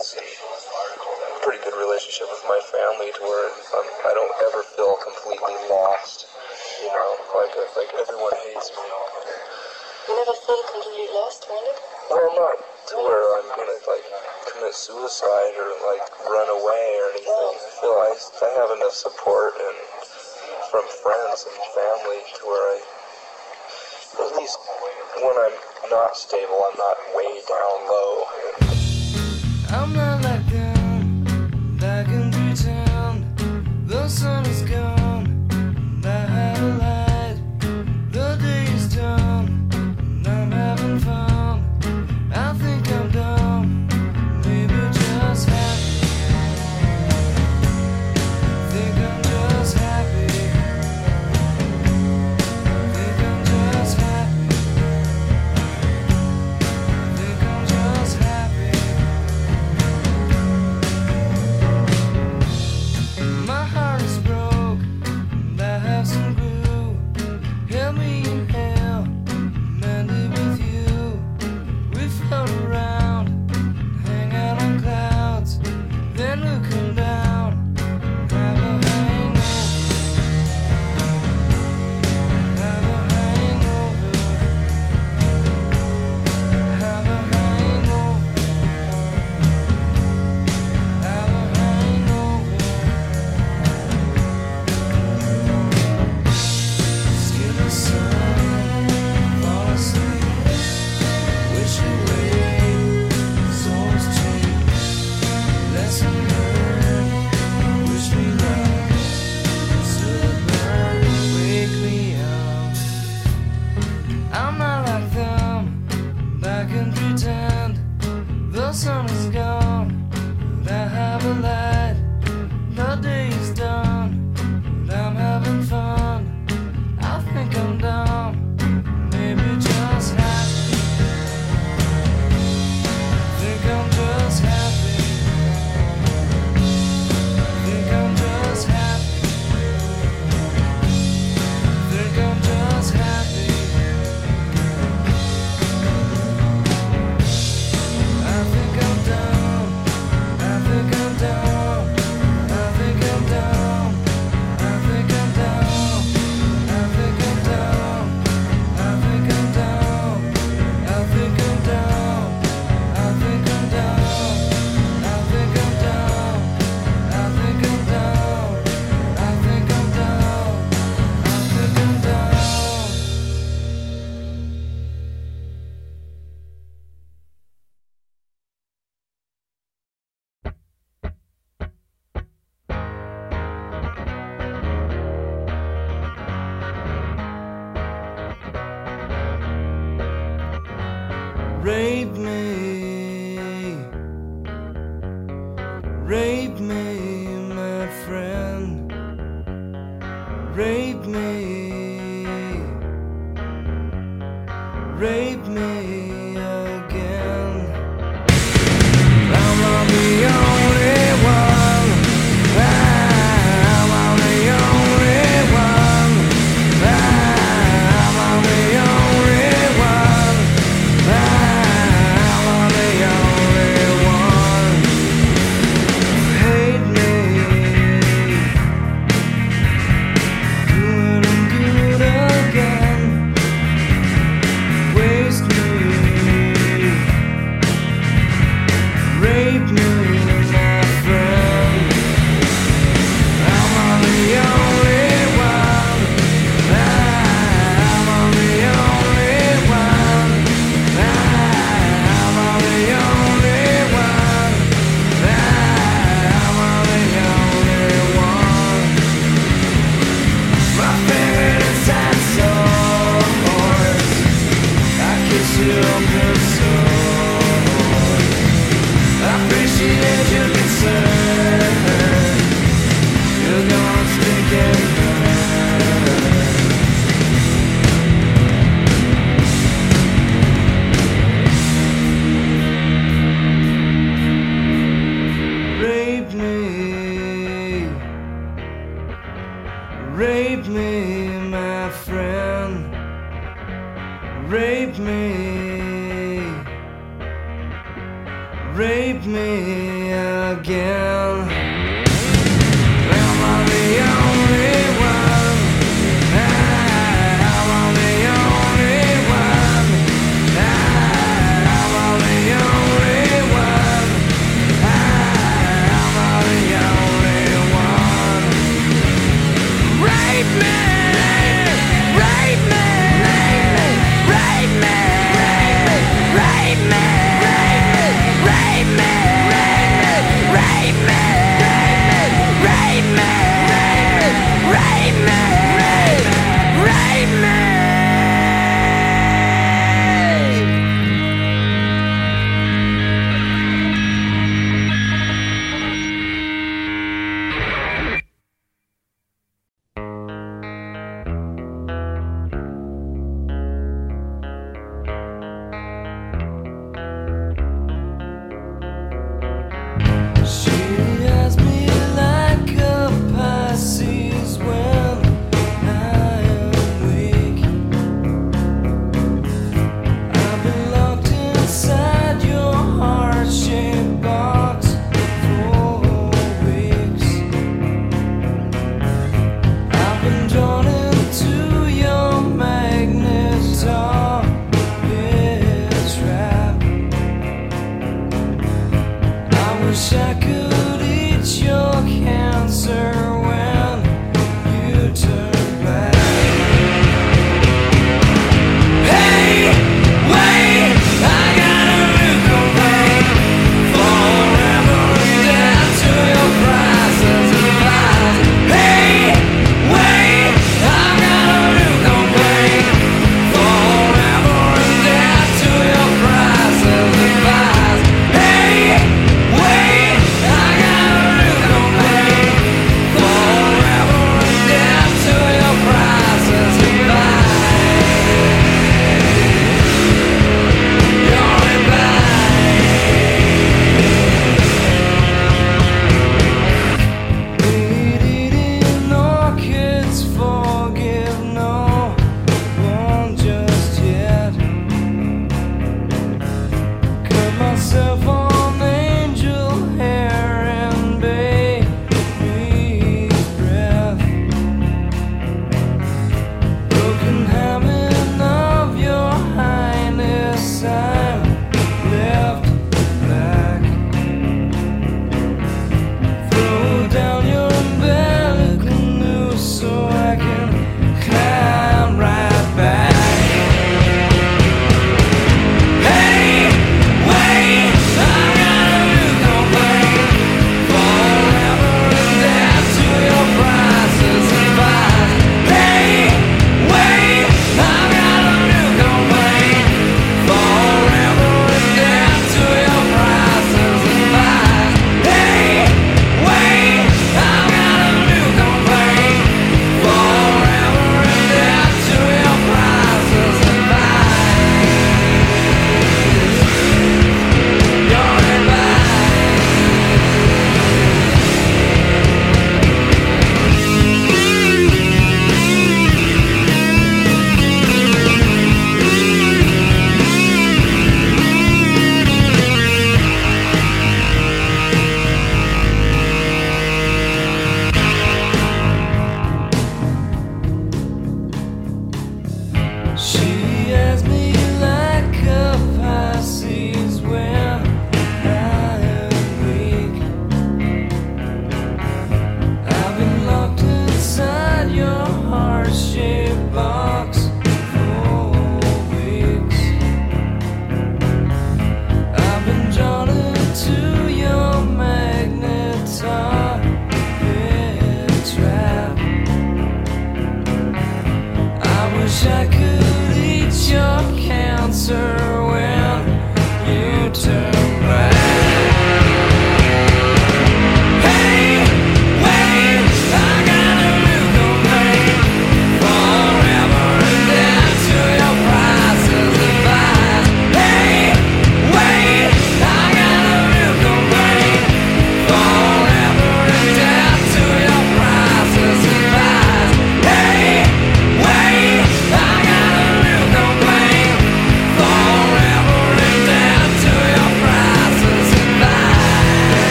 friends pretty good relationship with my family to where I'm, I don't ever feel completely lost. You know, like a, like everyone hates me. You never feel completely lost, really? Well, not to where I'm gonna like commit suicide or like run away or anything. I feel I, I have enough support and from friends and family to where I at least when I'm not stable, I'm not way down low. I'm not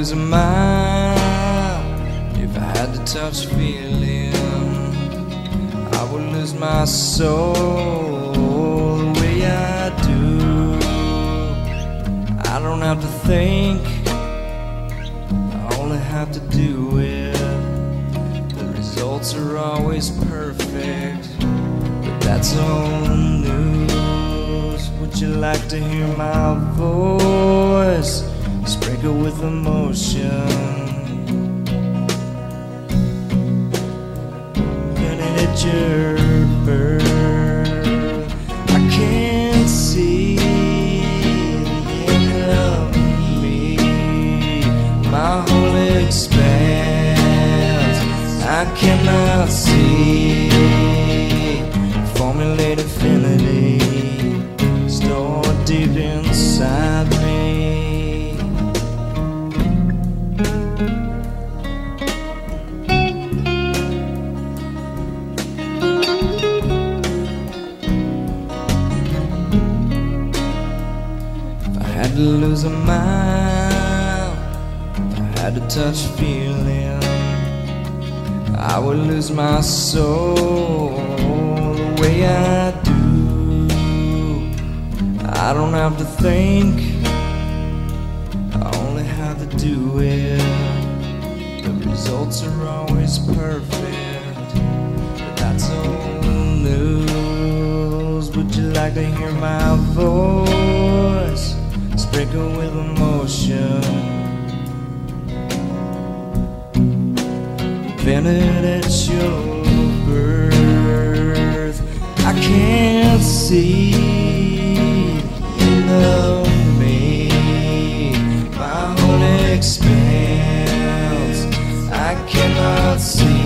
a mile, if I had to touch feeling, I would lose my soul the way I do. I don't have to think, I only have to do it. The results are always perfect, but that's old news. Would you like to hear my voice sprinkle with emotion? Gonna hit your results are always perfect, but that's old news. Would you like to hear my voice sprinkle with emotion? Vented at your birth, I can't see end of me. My whole expanse, I cannot see.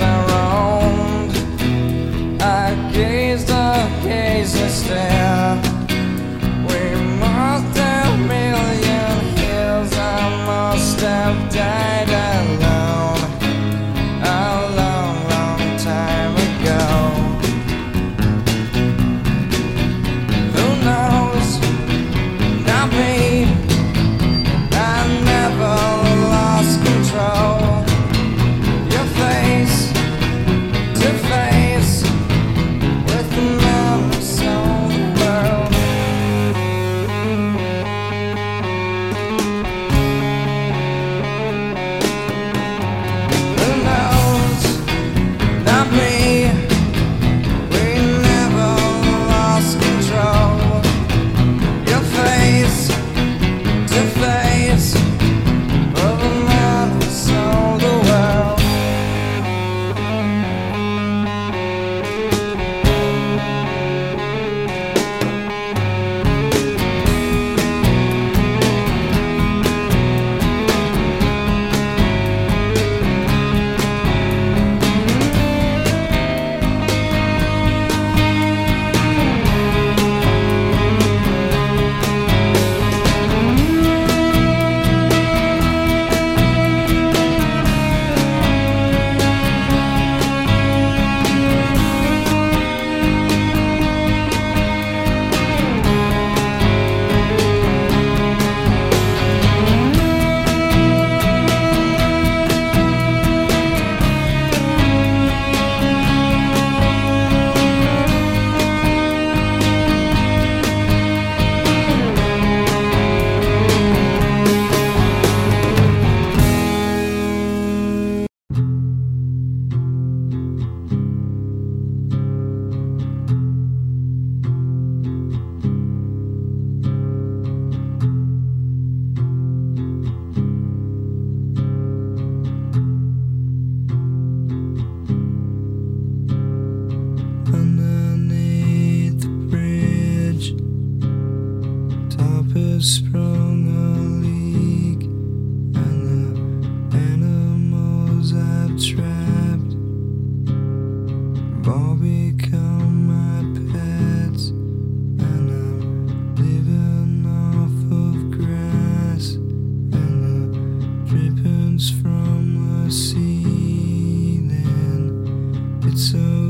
I roamed. I gazed, I gazed. so